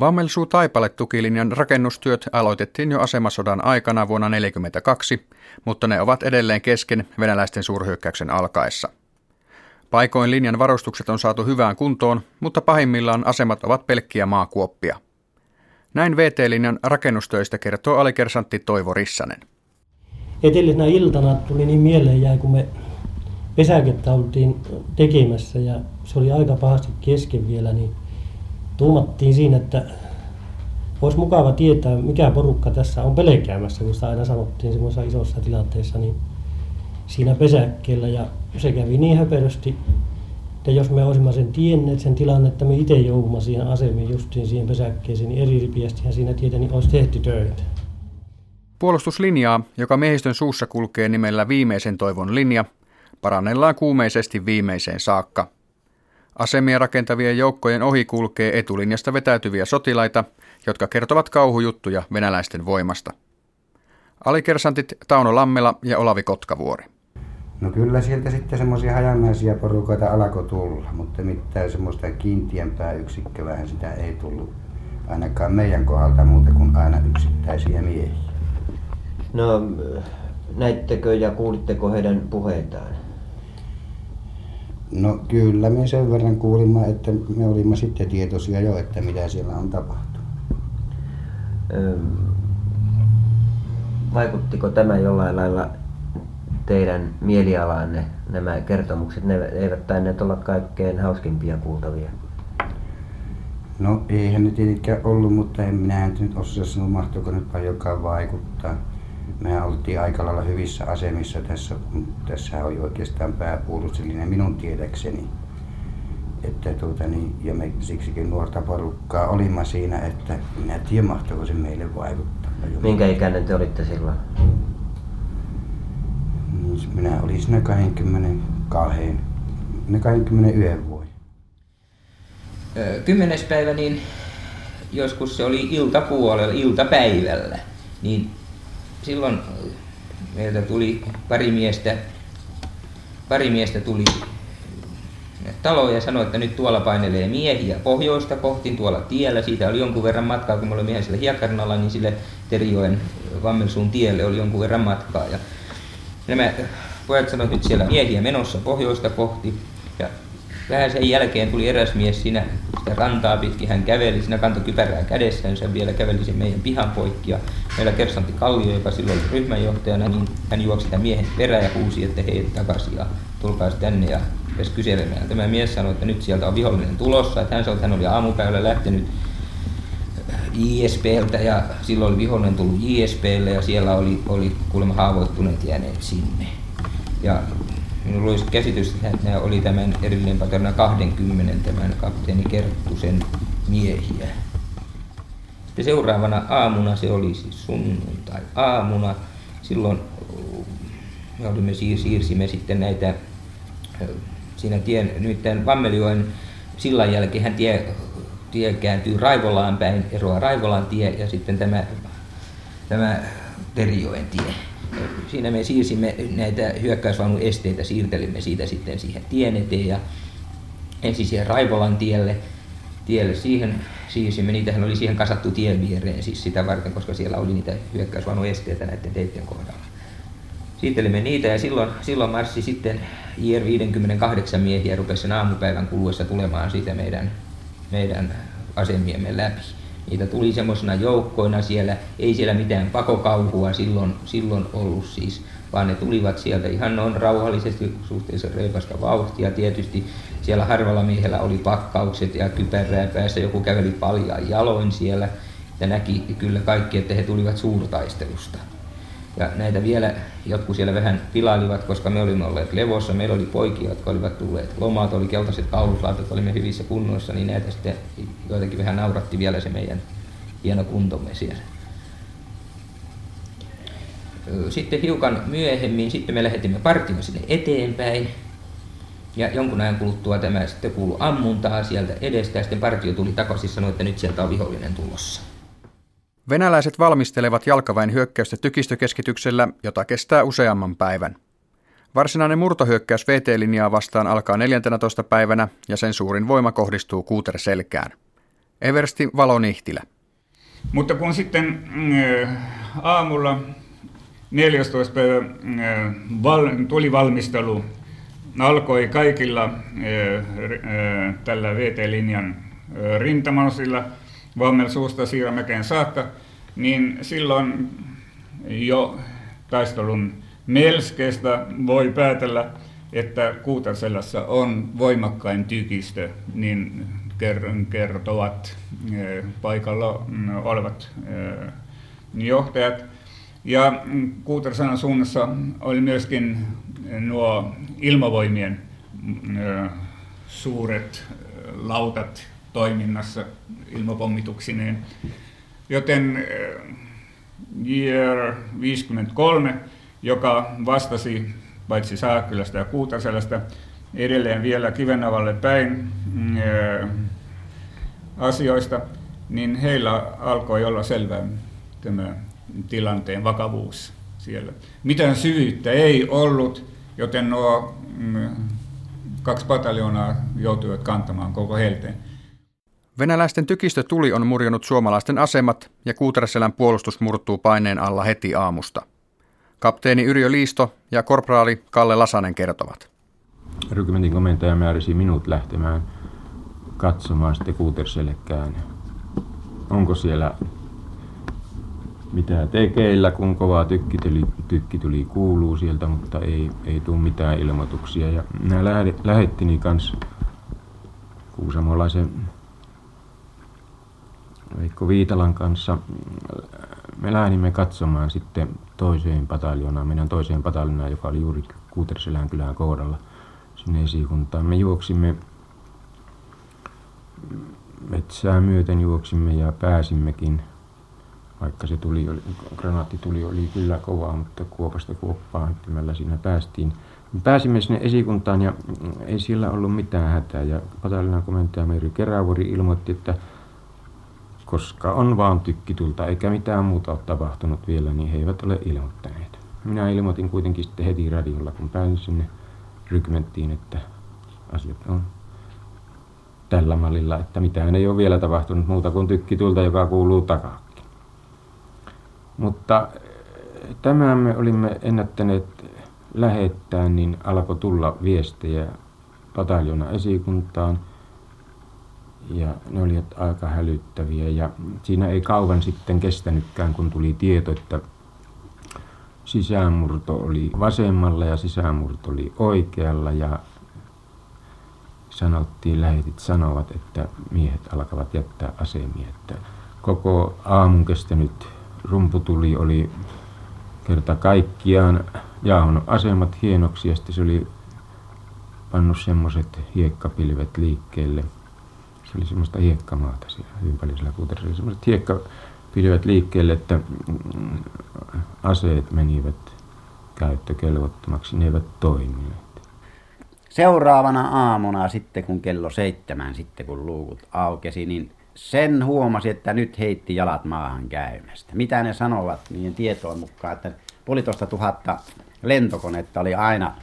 Vammelsuu taipale tukilinjan rakennustyöt aloitettiin jo asemasodan aikana vuonna 1942, mutta ne ovat edelleen kesken venäläisten suurhyökkäyksen alkaessa. Paikoin linjan varustukset on saatu hyvään kuntoon, mutta pahimmillaan asemat ovat pelkkiä maakuoppia. Näin VT-linjan rakennustöistä kertoo alikersantti Toivo Rissanen. Edellisenä iltana tuli niin mieleen jäi, kun me pesäkettä oltiin tekemässä ja se oli aika pahasti kesken vielä, niin tuumattiin siinä, että olisi mukava tietää, mikä porukka tässä on pelkäämässä, kun sitä aina sanottiin semmoisessa isossa tilanteessa, niin siinä pesäkkeellä. Ja se kävi niin höperösti, että jos me olisimme sen tienneet sen tilanne, että me itse joudumme siihen asemiin justiin siihen pesäkkeeseen, niin eri ripiästihän siinä tietenkin olisi tehty töitä. Puolustuslinjaa, joka miehistön suussa kulkee nimellä viimeisen toivon linja, parannellaan kuumeisesti viimeiseen saakka – Asemia rakentavien joukkojen ohi kulkee etulinjasta vetäytyviä sotilaita, jotka kertovat kauhujuttuja venäläisten voimasta. Alikersantit Tauno Lammela ja Olavi Kotkavuori. No kyllä sieltä sitten semmoisia hajanaisia porukoita alkoi tulla, mutta mitään semmoista kiintiempää yksikköä sitä ei tullut ainakaan meidän kohdalta muuta kuin aina yksittäisiä miehiä. No näittekö ja kuulitteko heidän puheitaan? No kyllä me sen verran kuulimme, että me olimme sitten tietoisia jo, että mitä siellä on tapahtunut. vaikuttiko tämä jollain lailla teidän mielialaanne, nämä kertomukset? Ne eivät tainneet olla kaikkein hauskimpia kuultavia. No eihän ne tietenkään ollut, mutta en minä nyt osaa sanoa, mahtuuko nyt paljonkaan vaikuttaa me oltiin aika lailla hyvissä asemissa tässä, kun tässä oli oikeastaan pääpuolustuslinen minun tiedäkseni. Että tuota, niin, ja me siksikin nuorta porukkaa olimme siinä, että minä tiedä mahtoiko se meille vaikuttaa. Minkä ikäinen te olitte silloin? Niin, minä olin siinä 22, 21 vuoden. Kymmenes päivä, niin joskus se oli iltapuolella, iltapäivällä, niin silloin meiltä tuli pari miestä, pari miestä tuli taloon ja sanoi, että nyt tuolla painelee miehiä pohjoista kohti tuolla tiellä. Siitä oli jonkun verran matkaa, kun me olimme ihan siellä Hiekkarnalla, niin sille Terijoen Vammelsuun tielle oli jonkun verran matkaa. Ja nämä pojat sanoivat, että nyt siellä miehiä menossa pohjoista kohti. Ja vähän sen jälkeen tuli eräs mies siinä sitä rantaa pitkin. Hän käveli, siinä kantoi kypärää kädessään, sen vielä käveli sen meidän pihan poikki. Ja meillä Kersantti Kallio, joka silloin oli ryhmänjohtajana, niin hän juoksi sitä miehen perään ja huusi, että hei takaisin ja tulkaa tänne ja rupesi kyselemään. Tämä mies sanoi, että nyt sieltä on vihollinen tulossa, että hän sanoi, että hän oli aamupäivällä lähtenyt JSPltä ja silloin oli vihollinen tullut JSPlle ja siellä oli, oli kuulemma haavoittuneet jääneet sinne. Ja minulla olisi käsitys, että nämä oli tämän erillinen paterna 20 tämän kapteeni Kerttusen miehiä. Sitten seuraavana aamuna, se oli siis sunnuntai aamuna, silloin me olimme, siirsimme sitten näitä siinä tien, nyt Vammelioen sillan jälkeen tie, tie kääntyy Raivolaan päin, eroaa Raivolan tie ja sitten tämä, tämä Terijoen tie siinä me siirsimme näitä hyökkäysvaunun esteitä, siirtelimme siitä sitten siihen tien eteen ja ensin siihen Raivolan tielle, tielle siihen siirsimme, niitähän oli siihen kasattu tien viereen siis sitä varten, koska siellä oli niitä hyökkäysvaunun esteitä näiden teiden kohdalla. Siirtelimme niitä ja silloin, silloin marssi sitten IR 58 miehiä rupesi sen aamupäivän kuluessa tulemaan siitä meidän, meidän asemiemme läpi. Niitä tuli semmoisena joukkoina siellä, ei siellä mitään pakokauhua silloin, silloin ollut siis, vaan ne tulivat sieltä ihan noin rauhallisesti suhteellisen reipasta vauhtia. Tietysti siellä harvalla miehellä oli pakkaukset ja kypärää päässä, joku käveli paljaan jaloin siellä ja näki kyllä kaikki, että he tulivat suurtaistelusta. Ja näitä vielä jotkut siellä vähän pilailivat, koska me olimme olleet levossa. Meillä oli poikia, jotka olivat tulleet lomaat, oli keltaiset kauluslaatat, olimme hyvissä kunnoissa, niin näitä sitten joitakin vähän nauratti vielä se meidän hieno kuntomme siellä. Sitten hiukan myöhemmin, sitten me lähetimme partion sinne eteenpäin. Ja jonkun ajan kuluttua tämä sitten kuului ammuntaa sieltä edestä ja sitten partio tuli takaisin ja sanoi, että nyt sieltä on vihollinen tulossa. Venäläiset valmistelevat jalkaväen hyökkäystä tykistökeskityksellä, jota kestää useamman päivän. Varsinainen murtohyökkäys VT-linjaa vastaan alkaa 14. päivänä ja sen suurin voima kohdistuu Kuuterselkään. Eversti Valonihtilä. Mutta kun sitten äh, aamulla 14. päivä äh, val, tuli valmistelu, alkoi kaikilla äh, tällä VT-linjan äh, Vammelsuusta Siiramäkeen saakka, niin silloin jo taistelun melskeestä voi päätellä, että Kuutaselässä on voimakkain tykistö, niin kertovat eh, paikalla mm, olevat eh, johtajat. Ja Kuutarsanan suunnassa oli myöskin nuo ilmavoimien mm, eh, suuret lautat toiminnassa ilmapommituksineen. Joten Year 53, joka vastasi paitsi Saakkylästä ja Kuutaselästä, edelleen vielä Kivenavalle päin asioista, niin heillä alkoi olla selvä tämä tilanteen vakavuus siellä. Mitään syvyyttä ei ollut, joten nuo mm, kaksi pataljoonaa joutuivat kantamaan koko helteen. Venäläisten tykistötuli on murjonut suomalaisten asemat ja Kuutereselän puolustus murtuu paineen alla heti aamusta. Kapteeni Yrjö Liisto ja korporaali Kalle Lasanen kertovat. Rykymentin komentaja määräsi minut lähtemään katsomaan sitten Kuuterselekään. Onko siellä mitä tekeillä, kun kova tykki tuli, tykki tuli kuuluu sieltä, mutta ei, ei tule mitään ilmoituksia. Ja minä lähettini kanssa kuusamolaisen Veikko Viitalan kanssa. Me lähdimme katsomaan sitten toiseen pataljonaan, meidän toiseen pataljonaan, joka oli juuri Kuuterselän kylän kohdalla sinne esikuntaan. Me juoksimme metsää myöten juoksimme ja pääsimmekin, vaikka se tuli, oli, tuli oli kyllä kova, mutta kuopasta kuoppaan hyppimällä siinä päästiin. Me pääsimme sinne esikuntaan ja ei siellä ollut mitään hätää ja patallinan komentaja Meiri Kerävuori ilmoitti, että koska on vaan tykkitulta eikä mitään muuta ole tapahtunut vielä, niin he eivät ole ilmoittaneet. Minä ilmoitin kuitenkin sitten heti radiolla, kun pääsin sinne rykmenttiin, että asiat on tällä mallilla, että mitään ei ole vielä tapahtunut muuta kuin tykkitulta, joka kuuluu takaakin. Mutta eh, tämän me olimme ennättäneet lähettää, niin alkoi tulla viestejä pataljona esikuntaan – ja ne olivat aika hälyttäviä ja siinä ei kauan sitten kestänytkään, kun tuli tieto, että sisäänmurto oli vasemmalla ja sisäänmurto oli oikealla ja sanottiin, lähetit sanovat, että miehet alkavat jättää asemia. Että koko aamun kestänyt rumputuli oli kerta kaikkiaan jaahunut asemat hienoksi ja sitten se oli pannut semmoiset hiekkapilvet liikkeelle – se oli semmoista hiekkamaata siellä hyvin paljon siellä kuutarissa. Oli semmoiset hiekkapilvet liikkeelle, että mm, aseet menivät käyttökelvottomaksi, ne eivät toimineet. Seuraavana aamuna sitten, kun kello seitsemän sitten, kun luukut aukesi, niin sen huomasi, että nyt heitti jalat maahan käymästä. Mitä ne sanovat niin tietoon mukaan, että puolitoista tuhatta lentokonetta oli aina,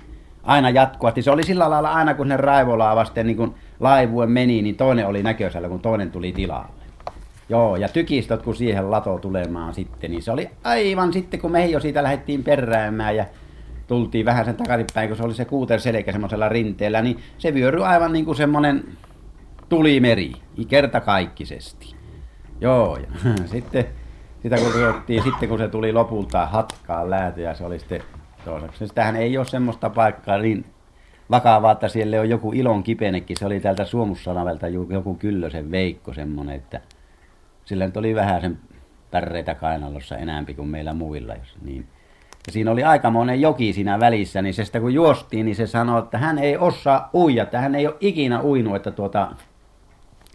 aina jatkuvasti. Se oli sillä lailla aina, kun ne Raivolaa vasten niin kun laivue meni, niin toinen oli näköisellä, kun toinen tuli tilalle. Joo, ja tykistöt kun siihen lato tulemaan sitten, niin se oli aivan sitten, kun me jo siitä lähdettiin peräämään ja tultiin vähän sen takaisinpäin, kun se oli se kuuter selkä semmoisella rinteellä, niin se vyöryi aivan niin kuin semmoinen tulimeri, kertakaikkisesti. Joo, ja sitten sitä kun ruvettiin, sitten kun se tuli lopulta hatkaan läätö ja se oli sitten toiseksi. Sitähän ei ole semmoista paikkaa niin vakavaa, että siellä on joku ilon kipenekin. Se oli täältä Suomussanavelta joku Kyllösen Veikko semmoinen, että sillä nyt oli vähän sen pärreitä kainalossa enäämpi kuin meillä muilla. Jos niin. Ja siinä oli aikamoinen joki siinä välissä, niin se sitä kun juostiin, niin se sanoi, että hän ei osaa uida, että hän ei ole ikinä uinut, että tuota,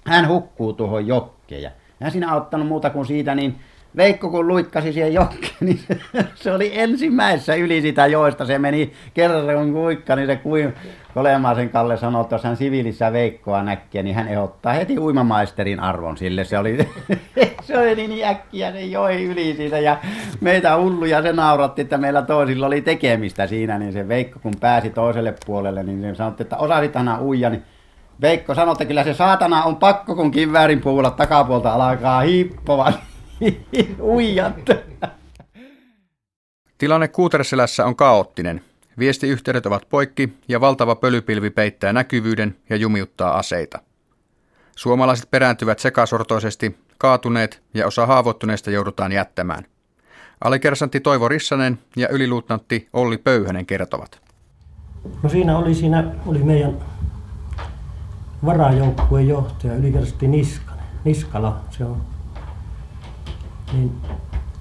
hän hukkuu tuohon jokkeen. Ja hän siinä auttanut muuta kuin siitä, niin Veikko kun luikkasi siihen jokeen, niin se, se oli ensimmäisessä yli sitä joista. Se meni kerran kun kuikka, niin se kuin Kolemaisen Kalle sanoi, että jos hän siviilissä Veikkoa näkee, niin hän ehdottaa heti uimamaisterin arvon sille. Se oli, se oli niin äkkiä, se joi yli siitä ja meitä hulluja se nauratti, että meillä toisilla oli tekemistä siinä. Niin se Veikko kun pääsi toiselle puolelle, niin se sanoi, että osasit aina uija, niin Veikko sanoi, että kyllä se saatana on pakko, kun kiväärin puulla takapuolta alkaa hiippovan uijat. Tilanne Kuuterselässä on kaoottinen. Viestiyhteydet ovat poikki ja valtava pölypilvi peittää näkyvyyden ja jumiuttaa aseita. Suomalaiset perääntyvät sekasortoisesti, kaatuneet ja osa haavoittuneista joudutaan jättämään. Alikersantti Toivo Rissanen ja yliluutnantti Olli Pöyhänen kertovat. No siinä oli, siinä oli meidän varajoukkueen johtaja, ylikersantti Niskala se on. Niin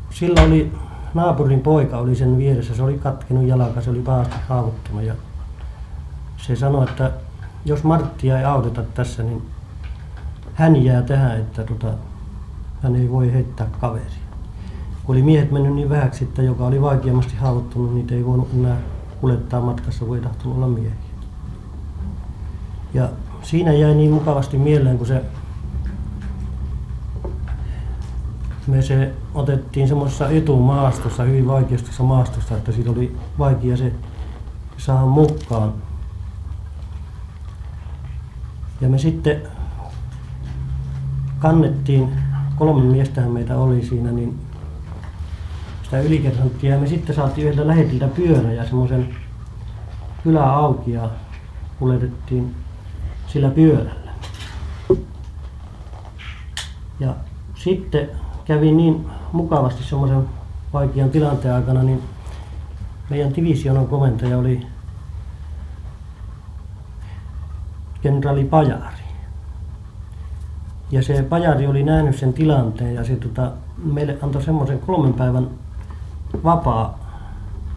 sillä oli naapurin poika oli sen vieressä, se oli katkenut jalka, se oli pahasti haavoittunut ja se sanoi, että jos Marttia ei auteta tässä, niin hän jää tähän, että tota, hän ei voi heittää kaveria. Kun oli miehet mennyt niin vähäksi, että joka oli vaikeammasti haavoittunut, niitä ei voinut enää kuljettaa matkassa, kun ei olla miehiä. Ja siinä jäi niin mukavasti mieleen, kun se me se otettiin semmoisessa etumaastossa, hyvin vaikeasta maastossa, että siitä oli vaikea se saada mukaan. Ja me sitten kannettiin, kolme miestähän meitä oli siinä, niin sitä ylikertanttia. Ja me sitten saatiin yhdeltä lähetiltä pyörä ja semmoisen kylä auki ja kuljetettiin sillä pyörällä. Ja sitten kävi niin mukavasti semmoisen vaikean tilanteen aikana, niin meidän divisionan komentaja oli kenraali Pajari. Ja se Pajari oli nähnyt sen tilanteen ja se tota, meille antoi semmoisen kolmen päivän vapaa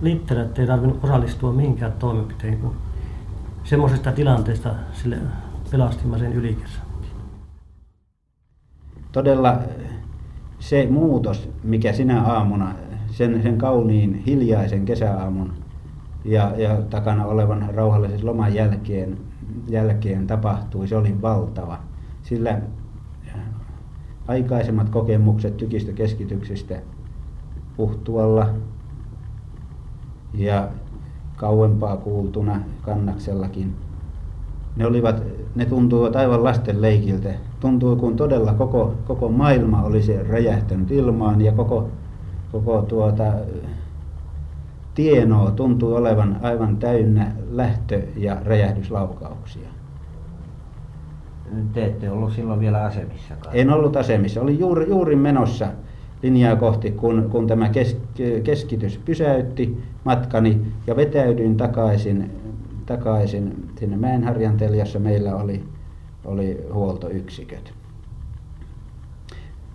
litterä, että ei tarvinnut osallistua mihinkään toimenpiteen, kun semmoisesta tilanteesta sille pelastimme sen ylikersantin. Todella se muutos, mikä sinä aamuna, sen, sen kauniin hiljaisen kesäaamun ja, ja takana olevan rauhallisen loman jälkeen, jälkeen tapahtui, se oli valtava. Sillä aikaisemmat kokemukset tykistökeskityksistä Puhtualla ja kauempaa kuultuna kannaksellakin ne, olivat, ne tuntuivat aivan lasten leikiltä. Tuntui kun todella koko, koko maailma olisi räjähtänyt ilmaan ja koko, koko tuota, tienoa tuntui olevan aivan täynnä lähtö- ja räjähdyslaukauksia. Te ette ollut silloin vielä asemissakaan? En ollut asemissa. Olin juuri, juuri menossa linjaa kohti, kun, kun tämä kes, keskitys pysäytti matkani ja vetäydyin takaisin takaisin sinne Mäenharjanteelle, jossa meillä oli, oli huoltoyksiköt.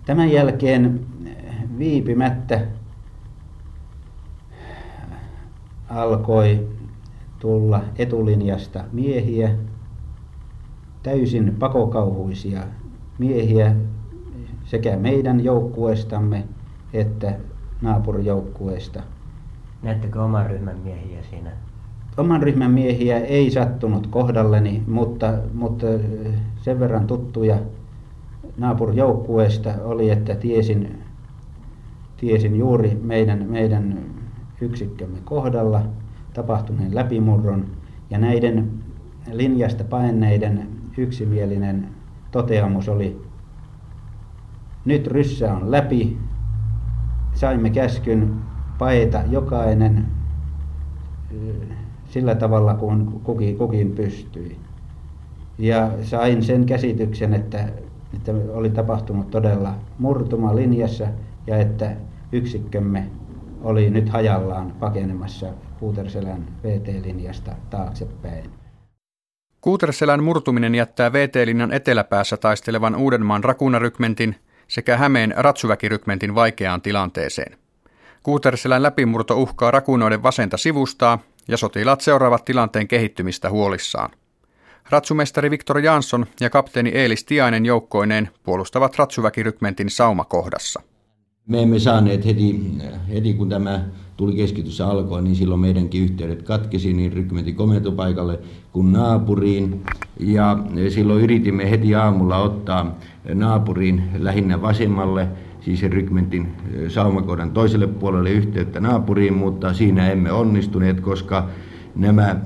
Tämän jälkeen viipimättä alkoi tulla etulinjasta miehiä, täysin pakokauhuisia miehiä sekä meidän joukkueestamme että naapurijoukkueesta. Näettekö oman ryhmän miehiä siinä oman ryhmän miehiä ei sattunut kohdalleni, mutta, mutta sen verran tuttuja naapurijoukkueesta oli, että tiesin, tiesin juuri meidän, meidän yksikkömme kohdalla tapahtuneen läpimurron ja näiden linjasta paineiden yksimielinen toteamus oli, nyt ryssä on läpi, saimme käskyn paeta jokainen sillä tavalla kuin kukin, kukin pystyi. Ja sain sen käsityksen, että, että oli tapahtunut todella murtuma linjassa ja että yksikkömme oli nyt hajallaan pakenemassa Kuuterselän VT-linjasta taaksepäin. Kuuterselän murtuminen jättää VT-linjan eteläpäässä taistelevan Uudenmaan rakunarykmentin sekä Hämeen ratsuväkirykmentin vaikeaan tilanteeseen. Kuuterselän läpimurto uhkaa rakunoiden vasenta sivustaa ja sotilaat seuraavat tilanteen kehittymistä huolissaan. Ratsumestari Viktor Jansson ja kapteeni Eelis Tiainen joukkoineen puolustavat ratsuväkirykmentin saumakohdassa. Me emme saaneet heti, heti kun tämä tuli keskitys alkoi, niin silloin meidänkin yhteydet katkesi niin rykmentin komentopaikalle kuin naapuriin. Ja silloin yritimme heti aamulla ottaa naapuriin lähinnä vasemmalle siis rykmentin saumakohdan toiselle puolelle yhteyttä naapuriin, mutta siinä emme onnistuneet, koska nämä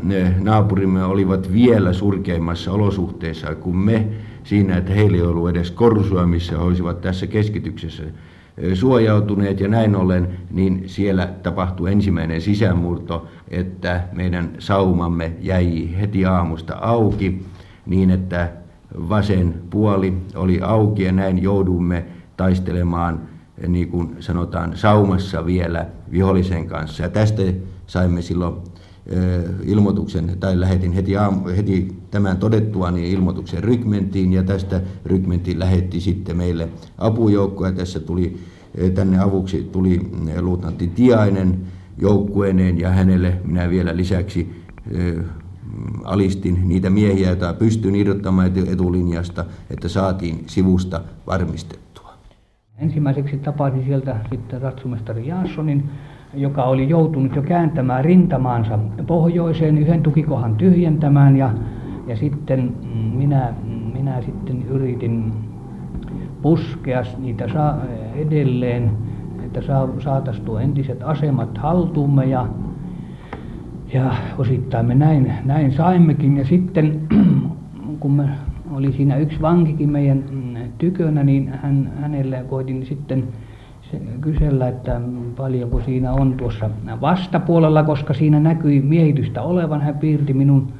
naapurimme olivat vielä surkeimmassa olosuhteissa kuin me. Siinä, että heillä ei ollut edes korsua, missä he olisivat tässä keskityksessä suojautuneet. Ja näin ollen, niin siellä tapahtui ensimmäinen sisämurto, että meidän saumamme jäi heti aamusta auki niin, että vasen puoli oli auki ja näin joudumme taistelemaan niin kuin sanotaan saumassa vielä vihollisen kanssa. Ja tästä saimme silloin ilmoituksen, tai lähetin heti, aamu, heti tämän todettua niin ilmoituksen rykmentiin, ja tästä rykmentiin lähetti sitten meille apujoukkoja. Tässä tuli, tänne avuksi tuli luutnantti Tiainen joukkueineen, ja hänelle minä vielä lisäksi alistin niitä miehiä, joita pystyin irrottamaan etulinjasta, että saatiin sivusta varmistettua. Ensimmäiseksi tapasin sieltä sitten ratsumestari Janssonin, joka oli joutunut jo kääntämään rintamaansa pohjoiseen yhden tukikohan tyhjentämään. Ja, ja sitten minä, minä sitten yritin puskea niitä saa edelleen, että saataisiin tuo entiset asemat haltuumme. Ja, ja osittain me näin, näin saimmekin. Ja sitten kun me oli siinä yksi vankikin meidän tykönä, niin hän, hänelle koitin sitten kysellä, että paljonko siinä on tuossa vastapuolella, koska siinä näkyi miehitystä olevan. Hän piirti minun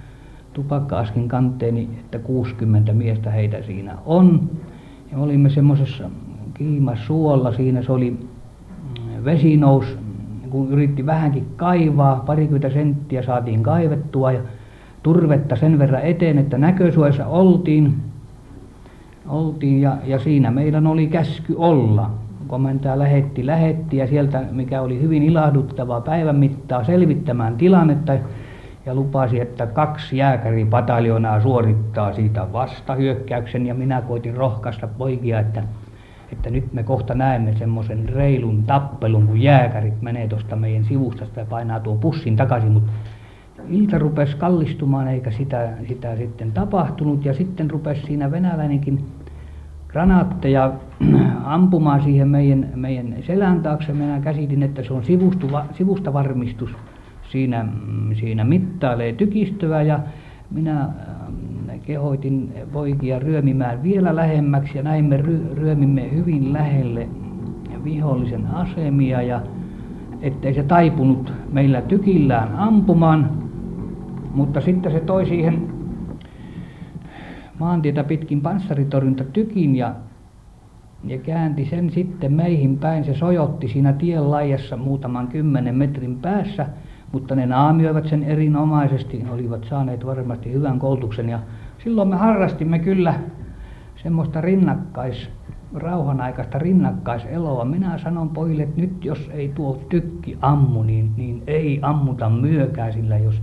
tupakka-askin kanteeni, että 60 miestä heitä siinä on. Ja olimme semmoisessa kiimasuolla, siinä se oli mm, vesi nousi, kun yritti vähänkin kaivaa, parikymmentä senttiä saatiin kaivettua ja turvetta sen verran eteen, että näkösuojassa oltiin, oltiin ja, ja siinä meidän oli käsky olla. Komentaja lähetti lähetti ja sieltä, mikä oli hyvin ilahduttavaa päivän mittaa selvittämään tilannetta ja lupasi, että kaksi jääkäripataljonaa suorittaa siitä vastahyökkäyksen. Ja minä koitin rohkaista poikia, että, että nyt me kohta näemme semmoisen reilun tappelun, kun jääkärit menee tuosta meidän sivusta ja painaa tuon pussin takaisin, mutta ilta rupesi kallistumaan eikä sitä, sitä sitten tapahtunut. Ja sitten rupesi siinä venäläinenkin granaatteja ampumaan siihen meidän, meidän selän taakse. Minä käsitin, että se on sivustuva, sivustavarmistus. Siinä, siinä mittailee tykistöä ja minä ähm, kehoitin poikia ryömimään vielä lähemmäksi ja näin me ryömimme hyvin lähelle vihollisen asemia ja ettei se taipunut meillä tykillään ampumaan, mutta sitten se toi siihen maantietä pitkin panssaritorjuntatykin ja ja käänti sen sitten meihin päin. Se sojotti siinä tien laijassa muutaman kymmenen metrin päässä, mutta ne naamioivat sen erinomaisesti, olivat saaneet varmasti hyvän koulutuksen ja silloin me harrastimme kyllä semmoista rinnakkais, rauhanaikaista rinnakkaiseloa. Minä sanon pojille, että nyt jos ei tuo tykki ammu, niin, niin ei ammuta myökään, sillä jos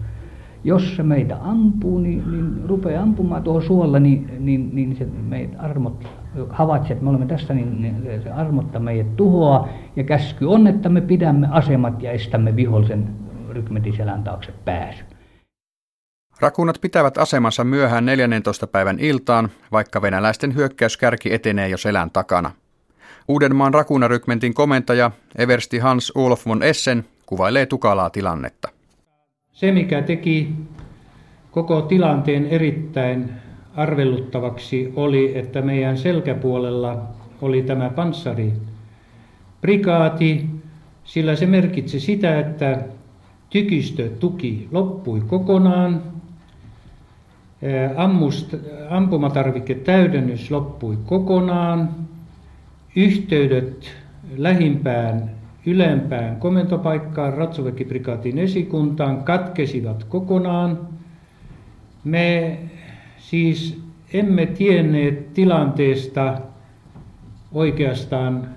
jos se meitä ampuu, niin, niin rupeaa ampumaan tuohon suolla, niin, niin, niin se meitä armot, havaitsee, että me olemme tässä, niin, se armotta meidät tuhoaa. Ja käsky on, että me pidämme asemat ja estämme vihollisen rykmetiselän taakse pääsy. Rakunat pitävät asemansa myöhään 14. päivän iltaan, vaikka venäläisten hyökkäyskärki etenee jo selän takana. Uudenmaan rakunarykmentin komentaja Eversti Hans Olof von Essen kuvailee tukalaa tilannetta. Se, mikä teki koko tilanteen erittäin arveluttavaksi, oli, että meidän selkäpuolella oli tämä panssari prikaati, sillä se merkitsi sitä, että tykistötuki loppui kokonaan, ammust, ampumatarviketäydennys loppui kokonaan, yhteydet lähimpään ylempään komentopaikkaan ratsuväkiprikaatin esikuntaan katkesivat kokonaan. Me siis emme tienneet tilanteesta oikeastaan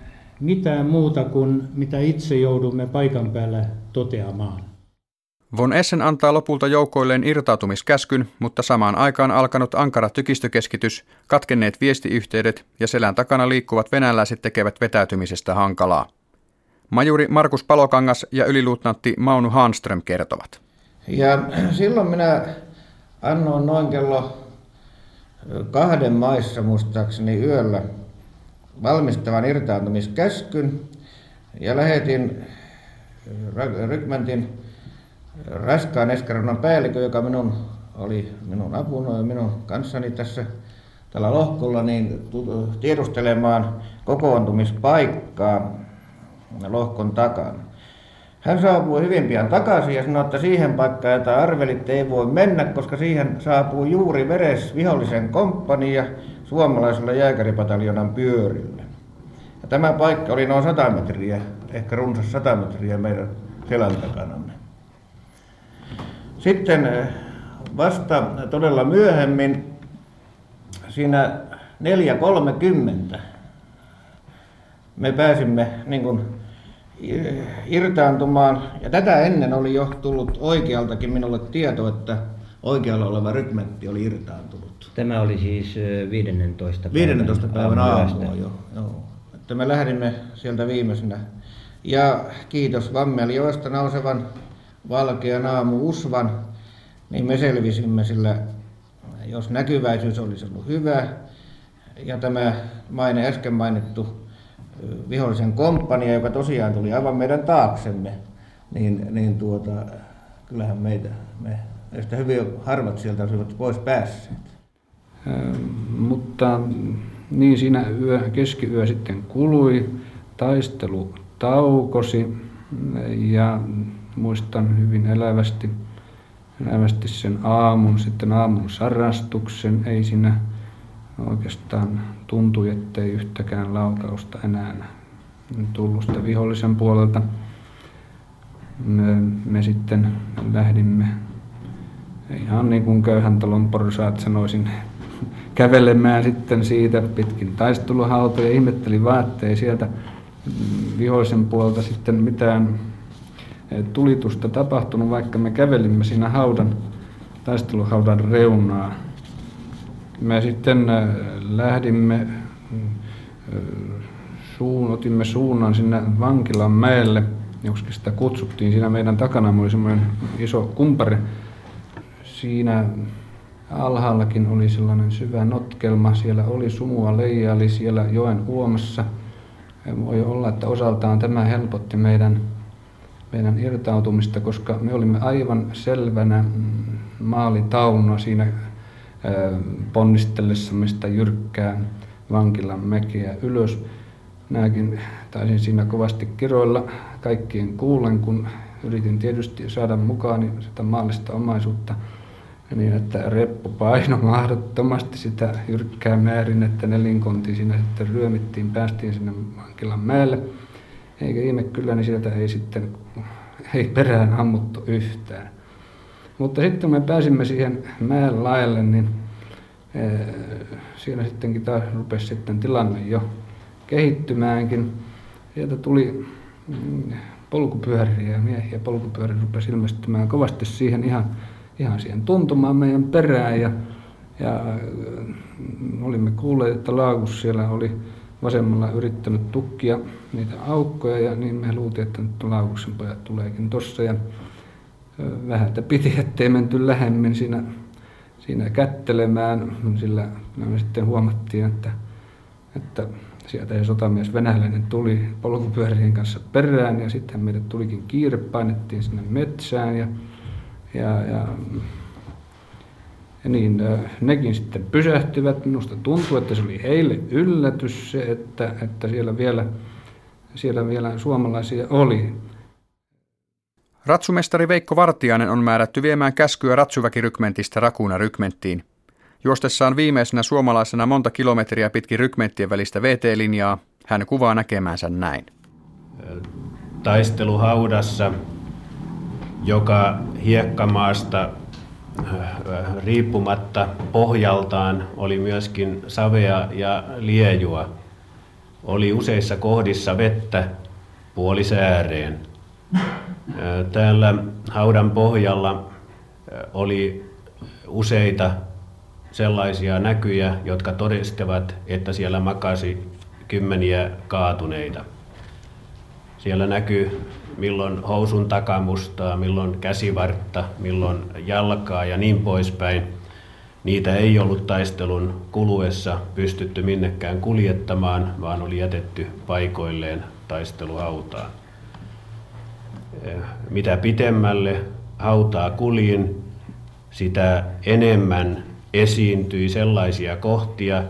mitään muuta kuin mitä itse joudumme paikan päällä toteamaan. Von Essen antaa lopulta joukoilleen irtautumiskäskyn, mutta samaan aikaan alkanut ankara tykistökeskitys, katkenneet viestiyhteydet ja selän takana liikkuvat venäläiset tekevät vetäytymisestä hankalaa. Majuri Markus Palokangas ja yliluutnantti Maunu Hanström kertovat. Ja silloin minä annoin noin kello kahden maissa muistaakseni yöllä valmistavan irtaantumiskäskyn ja lähetin rykmentin raskaan eskarunnan päällikön, joka minun oli minun apuna ja minun kanssani tässä tällä lohkolla niin tiedustelemaan kokoontumispaikkaa lohkon takana. Hän saapui hyvin pian takaisin ja sanoi, että siihen paikkaan, jota arvelitte, ei voi mennä, koska siihen saapuu juuri veres vihollisen komppania suomalaisella jääkäripataljonan pyörillä. Ja tämä paikka oli noin 100 metriä, ehkä runsas 100 metriä meidän selän takanamme. Sitten eh, vasta todella myöhemmin, siinä 4.30, me pääsimme niin kuin irtaantumaan. Ja tätä ennen oli jo tullut oikealtakin minulle tieto, että oikealla oleva rykmentti oli irtaantunut. Tämä oli siis 15. päivän, 15. päivän aamua jo. Joo. Että me lähdimme sieltä viimeisenä. Ja kiitos Vammeljoesta nousevan valkean aamu usvan, niin me selvisimme sillä, jos näkyväisyys olisi ollut hyvä, ja tämä maine äsken mainittu vihollisen komppania, joka tosiaan tuli aivan meidän taaksemme, niin, niin tuota, kyllähän meitä, me, meistä hyvin harvat sieltä olisivat pois päässeet. Mutta niin siinä yö, keskiyö sitten kului, taistelu taukosi ja muistan hyvin elävästi, elävästi sen aamun, sitten aamun sarastuksen, ei siinä oikeastaan tuntui, ettei yhtäkään laukausta enää tullut sitä vihollisen puolelta. Me, me sitten lähdimme ihan niin kuin köyhän talon porsaat sanoisin kävelemään sitten siitä pitkin taisteluhautoja. Ihmettelin vaan, ettei sieltä vihollisen puolelta sitten mitään tulitusta tapahtunut, vaikka me kävelimme siinä haudan, taisteluhaudan reunaa me sitten äh, lähdimme, äh, suun, otimme suunnan sinne vankilan mäelle, joksi sitä kutsuttiin. Siinä meidän takana oli semmoinen iso kumpari. Siinä alhaallakin oli sellainen syvä notkelma. Siellä oli sumua leijaili siellä joen uomassa. Voi olla, että osaltaan tämä helpotti meidän, meidän irtautumista, koska me olimme aivan selvänä mm, maalitauna siinä ponnistellessamme sitä jyrkkää vankilan mäkeä ylös. Minäkin taisin siinä kovasti kiroilla kaikkien kuulen, kun yritin tietysti saada mukaan sitä maallista omaisuutta niin, että reppu paino mahdottomasti sitä jyrkkää määrin, että nelinkonti siinä sitten ryömittiin, päästiin sinne vankilan mäelle. Eikä ihme kyllä, niin sieltä ei sitten ei perään ammuttu yhtään. Mutta sitten me pääsimme siihen mäen laelle, niin eh, siinä sittenkin taas rupesi sitten tilanne jo kehittymäänkin. Sieltä tuli mm, polkupyöriä ja miehiä polkupyöriä rupesi ilmestymään kovasti siihen ihan, ihan siihen tuntumaan meidän perään. Ja, ja mm, olimme kuulleet, että Laagus siellä oli vasemmalla yrittänyt tukkia niitä aukkoja. Ja niin me luultiin, että nyt Laaguksen pojat tuleekin tossa. Ja vähältä piti, ettei menty lähemmin siinä, siinä kättelemään, sillä me sitten huomattiin, että, että sieltä se sotamies venäläinen tuli polkupyörien kanssa perään ja sitten meidät tulikin kiire, painettiin sinne metsään ja, ja, ja, ja niin nekin sitten pysähtyvät. Minusta tuntuu, että se oli heille yllätys se, että, että siellä, vielä, siellä vielä suomalaisia oli. Ratsumestari Veikko Vartiainen on määrätty viemään käskyä ratsuväkirykmentistä Rakuuna rykmenttiin. Juostessaan viimeisenä suomalaisena monta kilometriä pitkin rykmenttien välistä VT-linjaa, hän kuvaa näkemänsä näin. Taisteluhaudassa, joka hiekkamaasta äh, riippumatta pohjaltaan oli myöskin savea ja liejua. Oli useissa kohdissa vettä puolisääreen. Täällä haudan pohjalla oli useita sellaisia näkyjä, jotka todistavat, että siellä makasi kymmeniä kaatuneita. Siellä näkyy milloin housun takamustaa, milloin käsivartta, milloin jalkaa ja niin poispäin. Niitä ei ollut taistelun kuluessa pystytty minnekään kuljettamaan, vaan oli jätetty paikoilleen taisteluhautaan. Mitä pitemmälle hautaa kuljin, sitä enemmän esiintyi sellaisia kohtia,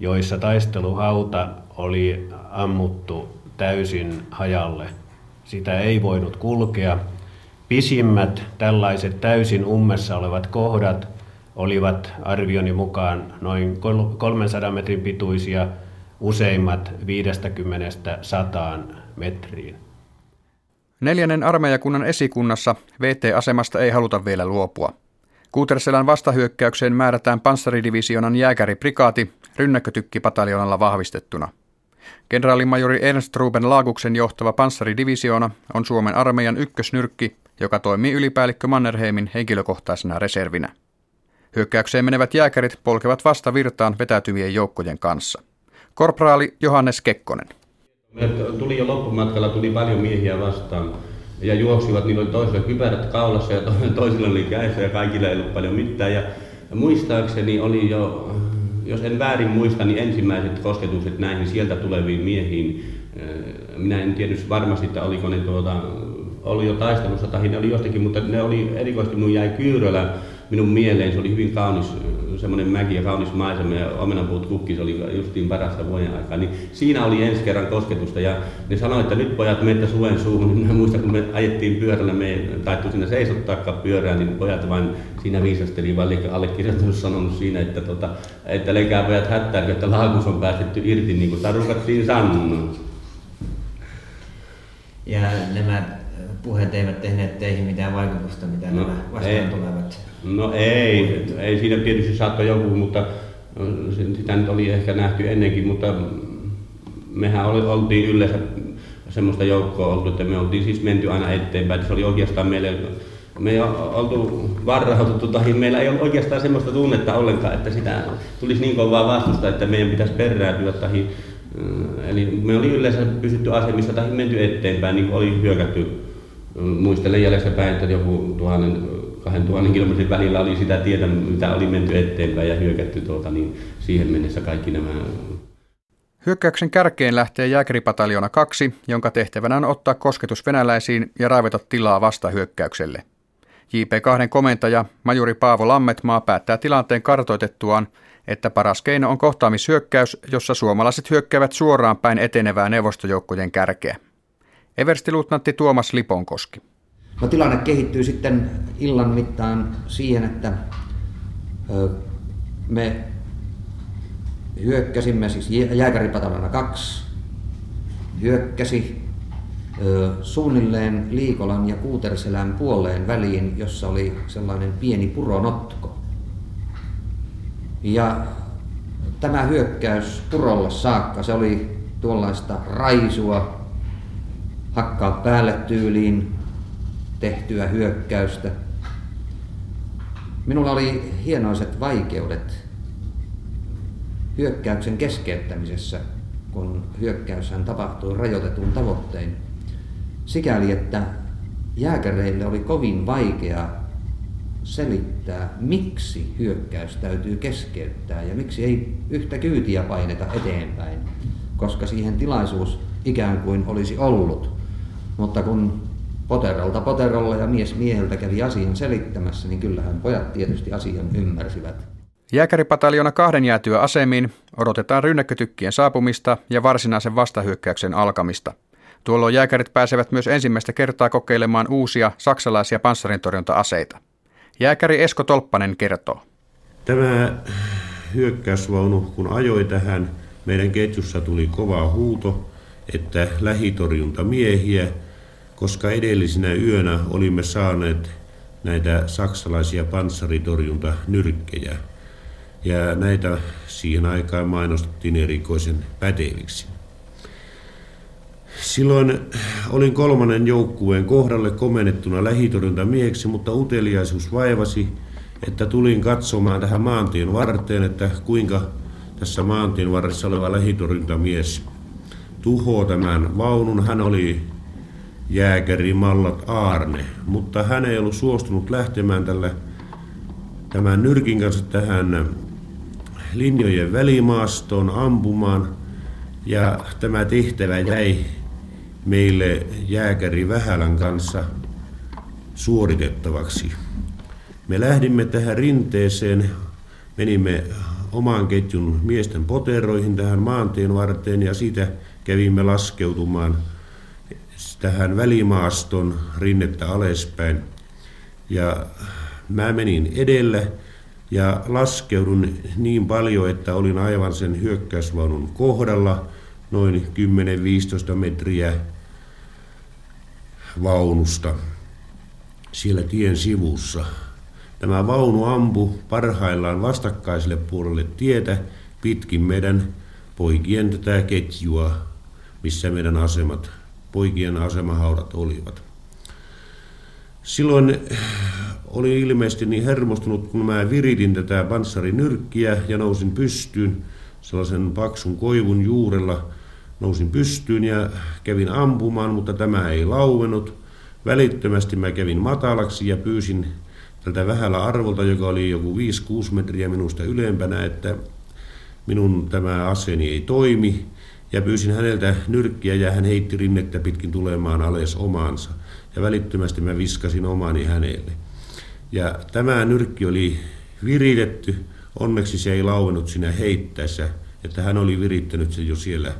joissa taisteluhauta oli ammuttu täysin hajalle. Sitä ei voinut kulkea. Pisimmät tällaiset täysin ummessa olevat kohdat olivat arvioni mukaan noin 300 metrin pituisia, useimmat 50-100 metriin. Neljännen armeijakunnan esikunnassa VT-asemasta ei haluta vielä luopua. Kuuterselän vastahyökkäykseen määrätään panssaridivisionan jääkäriprikaati rynnäkkötykkipataljonalla vahvistettuna. Kenraalimajori Ernst Ruben Laaguksen johtava panssaridivisioona on Suomen armeijan ykkösnyrkki, joka toimii ylipäällikkö Mannerheimin henkilökohtaisena reservinä. Hyökkäykseen menevät jääkärit polkevat vasta virtaan vetäytyvien joukkojen kanssa. Korporaali Johannes Kekkonen. Me tuli jo loppumatkalla, tuli paljon miehiä vastaan ja juoksivat, niillä oli toisilla kypärät kaulassa ja toisilla oli käissä ja kaikilla ei ollut paljon mitään. Ja muistaakseni oli jo, jos en väärin muista, niin ensimmäiset kosketukset näihin sieltä tuleviin miehiin. Minä en tiedä varmasti, että oliko ne tuota, ollut jo taistelussa tai ne oli jostakin, mutta ne oli erikoisesti minun jäi Kyyrölä minun mieleen. Se oli hyvin kaunis, semmoinen mäki ja kaunis maisema ja omenanpuut kukki, se oli justiin parasta vuoden aikaa. Niin siinä oli ensi kerran kosketusta ja ne sanoi, että nyt pojat menette suven suuhun. Niin muistan, kun me ajettiin pyörällä, me taittu siinä seisottaa pyörää, niin pojat vain siinä viisasteli, vaikka allekirjoitus sanonut siinä, että, tota, että leikää pojat hättää, että laakus on päästetty irti, niin kuin tarukattiin sanoa. Ja nämä puheet eivät tehneet teihin mitään vaikutusta, mitä no, nämä vastaan ei, tulevat? No ei, ei siinä tietysti saattoi joku, mutta sitä nyt oli ehkä nähty ennenkin, mutta mehän oltiin yleensä semmoista joukkoa oltu, että me oltiin siis menty aina eteenpäin. Se oli oikeastaan meille, me ei oltu varraututtu tai meillä ei ollut oikeastaan semmoista tunnetta ollenkaan, että sitä tulisi niin kovaa vastusta, että meidän pitäisi perääntyä tai Eli me oli yleensä pysytty asemissa tai menty eteenpäin, niin oli hyökätty muistelen jäljestäpäin, että joku tuhannen, kahden tuhannen kilometrin välillä oli sitä tietä, mitä oli menty eteenpäin ja hyökätty tuota, niin siihen mennessä kaikki nämä Hyökkäyksen kärkeen lähtee jääkäripataljona 2, jonka tehtävänä on ottaa kosketus venäläisiin ja raivata tilaa vastahyökkäykselle. JP2 komentaja majuri Paavo Lammetmaa päättää tilanteen kartoitettuaan, että paras keino on kohtaamishyökkäys, jossa suomalaiset hyökkäävät suoraan päin etenevää neuvostojoukkojen kärkeä. Everstiluutnantti Tuomas Liponkoski. No, tilanne kehittyy sitten illan mittaan siihen, että me hyökkäsimme, siis jääkäripatalana 2 hyökkäsi suunnilleen Liikolan ja Kuuterselän puoleen väliin, jossa oli sellainen pieni puronotko. Ja tämä hyökkäys purolle saakka, se oli tuollaista raisua, hakkaa päälle tyyliin tehtyä hyökkäystä. Minulla oli hienoiset vaikeudet hyökkäyksen keskeyttämisessä, kun hyökkäyshän tapahtui rajoitetun tavoittein. Sikäli, että jääkäreille oli kovin vaikea selittää, miksi hyökkäys täytyy keskeyttää ja miksi ei yhtä kyytiä paineta eteenpäin, koska siihen tilaisuus ikään kuin olisi ollut. Mutta kun poterolta poterolla ja mies mieheltä kävi asian selittämässä, niin kyllähän pojat tietysti asian ymmärsivät. Jääkäripataljona kahden jäätyä asemiin odotetaan rynnäkkötykkien saapumista ja varsinaisen vastahyökkäyksen alkamista. Tuolloin jääkärit pääsevät myös ensimmäistä kertaa kokeilemaan uusia saksalaisia panssarintorjunta-aseita. Jääkäri Esko Tolppanen kertoo. Tämä hyökkäysvaunu, kun ajoi tähän, meidän ketjussa tuli kova huuto, että lähitorjuntamiehiä, koska edellisenä yönä olimme saaneet näitä saksalaisia panssaritorjuntanyrkkejä. Ja näitä siihen aikaan mainostettiin erikoisen päteviksi. Silloin olin kolmannen joukkueen kohdalle komennettuna lähitorjuntamieheksi, mutta uteliaisuus vaivasi, että tulin katsomaan tähän maantien varteen, että kuinka tässä maantien varressa oleva lähitorjuntamies tuhoaa tämän vaunun. Hän oli jääkäri Mallat Aarne, mutta hän ei ollut suostunut lähtemään tälle tämän nyrkin kanssa tähän linjojen välimaastoon ampumaan. Ja tämä tehtävä jäi meille jääkäri Vähälän kanssa suoritettavaksi. Me lähdimme tähän rinteeseen, menimme oman ketjun miesten poteroihin tähän maantien varteen ja siitä kävimme laskeutumaan tähän välimaaston rinnettä alaspäin. Ja mä menin edellä ja laskeudun niin paljon, että olin aivan sen hyökkäysvaunun kohdalla noin 10-15 metriä vaunusta siellä tien sivussa. Tämä vaunu ampu parhaillaan vastakkaiselle puolelle tietä pitkin meidän poikien tätä ketjua, missä meidän asemat, poikien asemahaudat olivat. Silloin oli ilmeisesti niin hermostunut, kun mä viritin tätä panssarinyrkkiä ja nousin pystyyn sellaisen paksun koivun juurella. Nousin pystyyn ja kävin ampumaan, mutta tämä ei lauennut. Välittömästi mä kävin matalaksi ja pyysin tältä vähällä arvolta, joka oli joku 5-6 metriä minusta ylempänä, että minun tämä aseeni ei toimi. Ja pyysin häneltä nyrkkiä ja hän heitti rinnettä pitkin tulemaan ales omaansa. Ja välittömästi mä viskasin omani hänelle. Ja tämä nyrkki oli viritetty. Onneksi se ei lauennut siinä heittäessä, että hän oli virittänyt sen jo siellä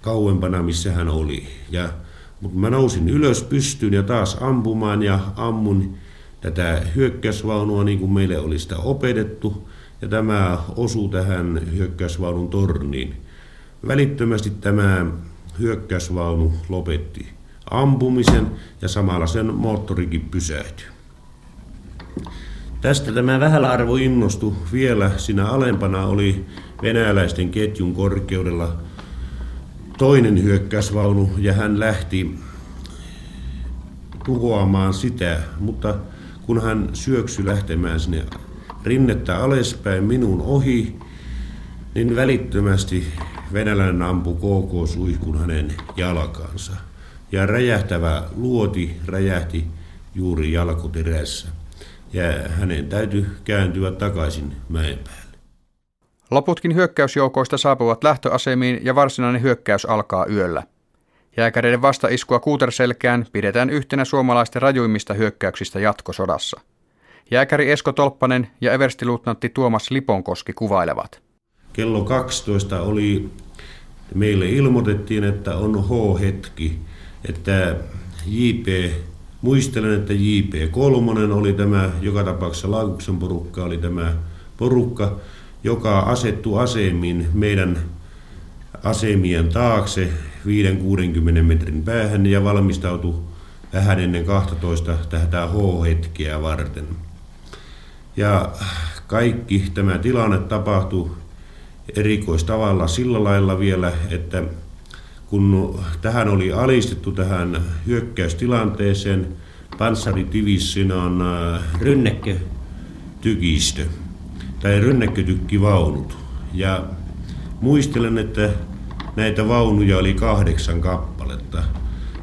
kauempana, missä hän oli. Ja, mutta mä nousin ylös pystyyn ja taas ampumaan ja ammun tätä hyökkäysvaunua niin kuin meille oli sitä opetettu. Ja tämä osui tähän hyökkäysvaunun torniin. Välittömästi tämä hyökkäysvaunu lopetti ampumisen ja samalla sen moottorikin pysähtyi. Tästä tämä vähällä arvo innostui vielä. Siinä alempana oli venäläisten ketjun korkeudella toinen hyökkäysvaunu ja hän lähti tuhoamaan sitä, mutta kun hän syöksy lähtemään sinne rinnettä alaspäin minun ohi, niin välittömästi venäläinen ampui KK-suihkun hänen jalkansa. Ja räjähtävä luoti räjähti juuri jalkoterässä. Ja hänen täytyy kääntyä takaisin mäen päälle. Loputkin hyökkäysjoukoista saapuvat lähtöasemiin ja varsinainen hyökkäys alkaa yöllä. Jääkäreiden vastaiskua Kuuterselkään pidetään yhtenä suomalaisten rajuimmista hyökkäyksistä jatkosodassa. Jääkäri Esko Tolppanen ja everstiluutnantti Tuomas Liponkoski kuvailevat. Kello 12 oli, meille ilmoitettiin, että on H-hetki, että JP, muistelen, että JP3 oli tämä, joka tapauksessa Lauksen porukka oli tämä porukka, joka asettu asemiin meidän asemien taakse 5-60 metrin päähän ja valmistautui vähän ennen 12 tätä H-hetkeä varten. Ja kaikki tämä tilanne tapahtui erikoistavalla sillä lailla vielä, että kun tähän oli alistettu tähän hyökkäystilanteeseen panssaritivissinaan rynnekkötykistö tai rynnekkötykkivaunut. Ja muistelen, että näitä vaunuja oli kahdeksan kappaletta.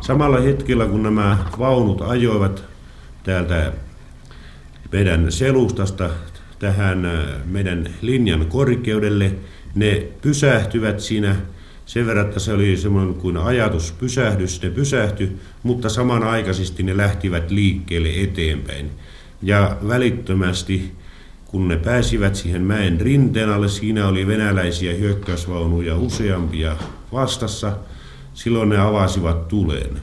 Samalla hetkellä, kun nämä vaunut ajoivat täältä meidän selustasta tähän meidän linjan korkeudelle, ne pysähtyvät siinä sen verran, että se oli semmoinen kuin ajatus pysähdys, ne pysähty, mutta samanaikaisesti ne lähtivät liikkeelle eteenpäin. Ja välittömästi, kun ne pääsivät siihen mäen rinteen alle, siinä oli venäläisiä hyökkäysvaunuja useampia vastassa, silloin ne avasivat tuleen.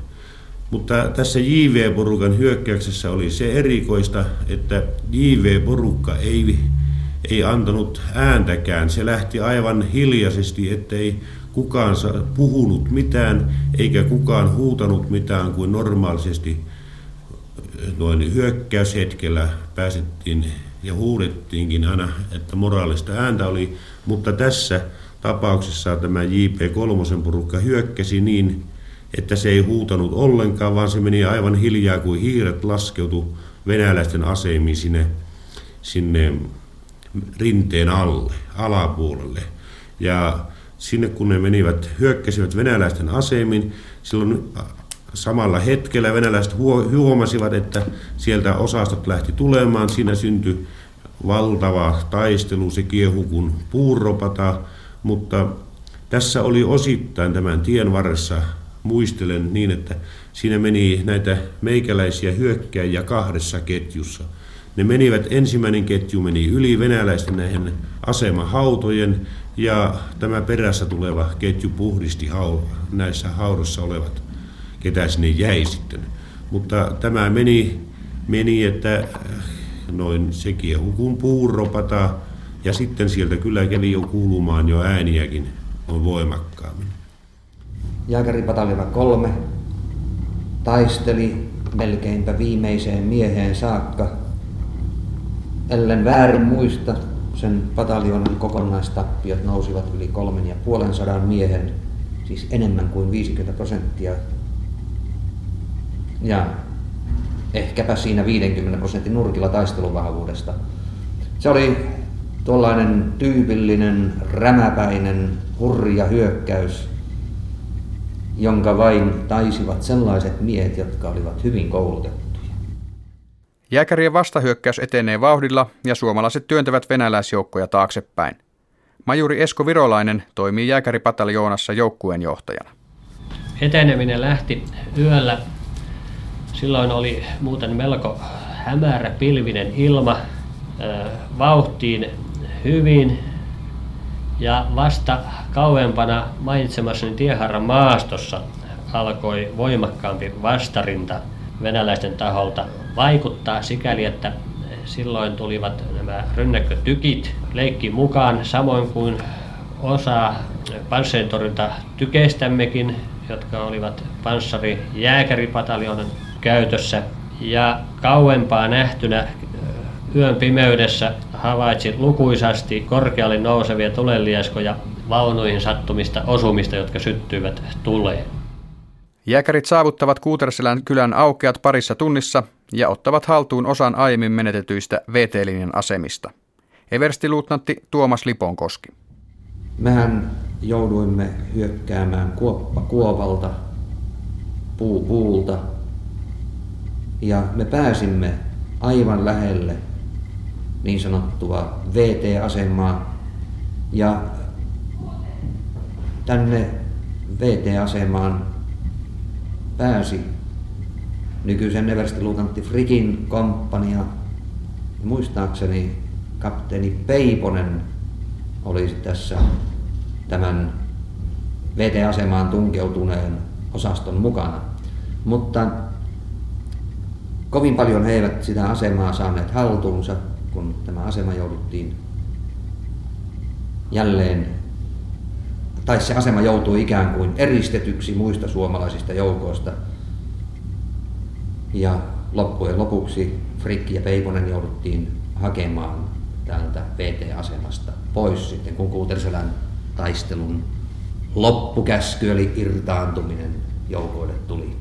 Mutta tässä JV-porukan hyökkäyksessä oli se erikoista, että JV-porukka ei, ei antanut ääntäkään. Se lähti aivan hiljaisesti, ettei kukaan puhunut mitään, eikä kukaan huutanut mitään kuin normaalisesti noin hyökkäyshetkellä pääsettiin ja huudettiinkin aina, että moraalista ääntä oli, mutta tässä tapauksessa tämä JP3 porukka hyökkäsi niin, että se ei huutanut ollenkaan, vaan se meni aivan hiljaa kuin hiiret laskeutu venäläisten asemiin sinne, sinne rinteen alle, alapuolelle. Ja sinne kun ne menivät, hyökkäsivät venäläisten asemiin, silloin samalla hetkellä venäläiset huomasivat, että sieltä osastot lähti tulemaan. Siinä syntyi valtava taistelu, se kiehu kuin puuropata, mutta tässä oli osittain tämän tien varressa muistelen niin, että siinä meni näitä meikäläisiä hyökkäjiä kahdessa ketjussa. Ne menivät, ensimmäinen ketju meni yli venäläisten näihin asemahautojen ja tämä perässä tuleva ketju puhdisti hau, näissä haudossa olevat, ketä sinne jäi sitten. Mutta tämä meni, meni että noin se kiehu kuin puuropata ja sitten sieltä kyllä kävi jo kuulumaan jo ääniäkin on voimakkaammin. Jääkäripataljona kolme taisteli melkeinpä viimeiseen mieheen saakka. Ellen väärin muista, sen pataljonan kokonaistappiot nousivat yli kolmen ja puolen sadan miehen, siis enemmän kuin 50 prosenttia. Ja ehkäpä siinä 50 prosentin nurkilla taisteluvahvuudesta. Se oli tuollainen tyypillinen, rämäpäinen, hurja hyökkäys, jonka vain taisivat sellaiset miehet, jotka olivat hyvin koulutettuja. Jääkärien vastahyökkäys etenee vauhdilla ja suomalaiset työntävät venäläisjoukkoja taaksepäin. Majuri Esko Virolainen toimii jääkäripataljoonassa joukkueen johtajana. Eteneminen lähti yöllä. Silloin oli muuten melko hämärä pilvinen ilma. Vauhtiin hyvin ja vasta kauempana mainitsemassani Tieharran maastossa alkoi voimakkaampi vastarinta venäläisten taholta vaikuttaa sikäli, että silloin tulivat nämä rynnäkkötykit leikki mukaan, samoin kuin osa tykeistämmekin, jotka olivat panssari jääkäripataljonan käytössä. Ja kauempaa nähtynä yön pimeydessä havaitsi lukuisasti korkealle nousevia tulenlieskoja vaunuihin sattumista osumista, jotka syttyivät tuleen. Jääkärit saavuttavat Kuuterselän kylän aukeat parissa tunnissa ja ottavat haltuun osan aiemmin menetetyistä VT-linjan asemista. Everstiluutnantti Tuomas Liponkoski. Mehän jouduimme hyökkäämään kuoppa kuovalta, puu puulta ja me pääsimme aivan lähelle niin sanottua VT-asemaa. Ja tänne VT-asemaan pääsi nykyisen everstiluutantti Frikin komppania. Muistaakseni kapteeni Peiponen oli tässä tämän VT-asemaan tunkeutuneen osaston mukana. Mutta kovin paljon he eivät sitä asemaa saaneet haltuunsa kun tämä asema jouduttiin jälleen, tai se asema joutui ikään kuin eristetyksi muista suomalaisista joukoista. Ja loppujen lopuksi Frikki ja Peiponen jouduttiin hakemaan täältä VT-asemasta pois sitten, kun Kuuterselän taistelun loppukäsky eli irtaantuminen joukoille tuli.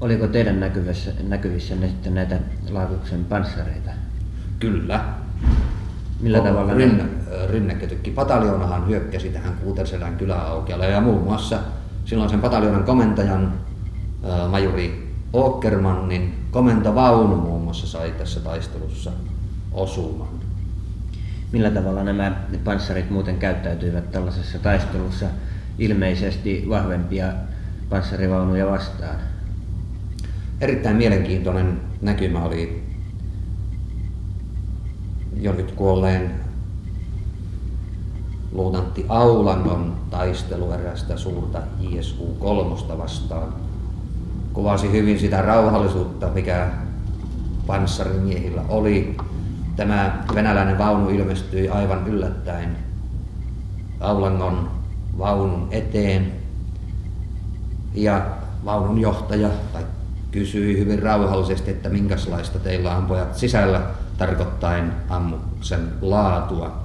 Oliko teidän näkyvissä, näkyvissä sitten näitä Laakuksen panssareita? Kyllä. Millä on tavalla? Rynn, rynnäkkötykki. Pataljonahan hyökkäsi tähän Kuuterselän kyläaukealle ja muun muassa silloin sen pataljonan komentajan majuri Åkermannin komentovaunu muun muassa sai tässä taistelussa osuman. Millä tavalla nämä panssarit muuten käyttäytyivät tällaisessa taistelussa ilmeisesti vahvempia panssarivaunuja vastaan? Erittäin mielenkiintoinen näkymä oli jo nyt kuolleen luutantti Aulangon taistelu erästä suurta JSU kolmosta vastaan. Kuvasi hyvin sitä rauhallisuutta, mikä panssarimiehillä oli. Tämä venäläinen vaunu ilmestyi aivan yllättäen Aulangon vaunun eteen. Ja vaunun johtaja tai kysyi hyvin rauhallisesti, että minkälaista teillä on pojat sisällä tarkoittaen ammuksen laatua.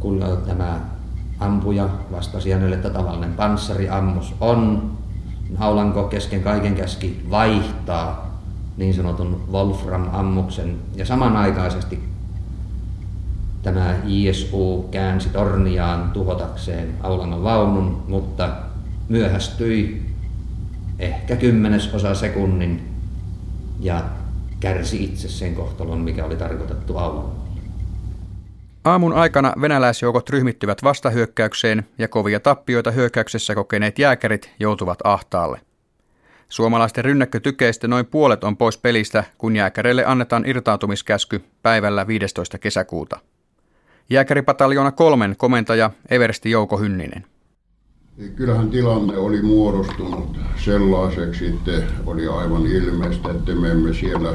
Kun tämä ampuja vastasi hänelle, että tavallinen panssariammus on, Haulanko kesken kaiken käski vaihtaa niin sanotun Wolfram-ammuksen ja samanaikaisesti tämä ISU käänsi torniaan tuhotakseen Aulangon vaunun, mutta myöhästyi ehkä kymmenesosa sekunnin ja kärsi itse sen kohtalon, mikä oli tarkoitettu Aulangolle. Aamun aikana venäläisjoukot ryhmittyvät vastahyökkäykseen ja kovia tappioita hyökkäyksessä kokeneet jääkärit joutuvat ahtaalle. Suomalaisten rynnäkkötykeistä noin puolet on pois pelistä, kun jääkäreille annetaan irtaantumiskäsky päivällä 15. kesäkuuta. Jääkäripataljoona kolmen komentaja Eversti Jouko Hynninen. Kyllähän tilanne oli muodostunut sellaiseksi, että oli aivan ilmeistä, että me emme siellä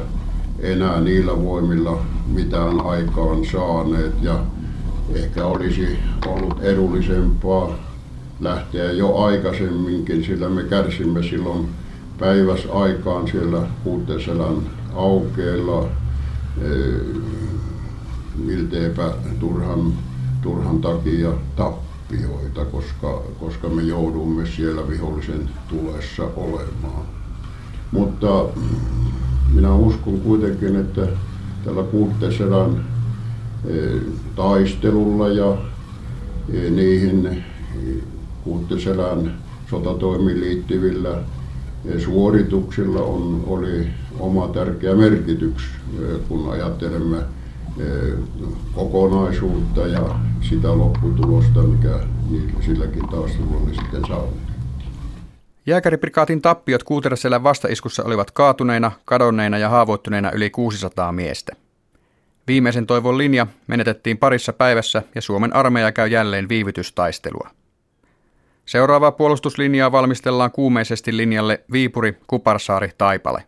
enää niillä voimilla mitään aikaan saaneet. Ja ehkä olisi ollut edullisempaa lähteä jo aikaisemminkin, sillä me kärsimme silloin päiväs aikaan siellä Puutteselän aukeella. Milteipä turhan, turhan takia tappioita, koska, koska me joudumme siellä vihollisen tulessa olemaan. Mutta minä uskon kuitenkin, että tällä Puutteselän taistelulla ja niihin Puutteselän sotatoimiin liittyvillä suorituksilla on, oli oma tärkeä merkitys, kun ajattelemme kokonaisuutta ja sitä lopputulosta, mikä silläkin taistelulla sitten saavutettiin. Jääkäriprikaatin tappiot Kuuteräselän vastaiskussa olivat kaatuneina, kadonneina ja haavoittuneina yli 600 miestä. Viimeisen toivon linja menetettiin parissa päivässä ja Suomen armeija käy jälleen viivytystaistelua. Seuraavaa puolustuslinjaa valmistellaan kuumeisesti linjalle Viipuri, Kuparsaari, Taipale.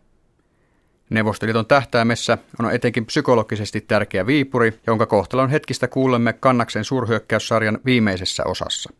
Neuvostoliiton tähtäimessä on etenkin psykologisesti tärkeä Viipuri, jonka kohtalon hetkistä kuulemme Kannaksen suurhyökkäyssarjan viimeisessä osassa.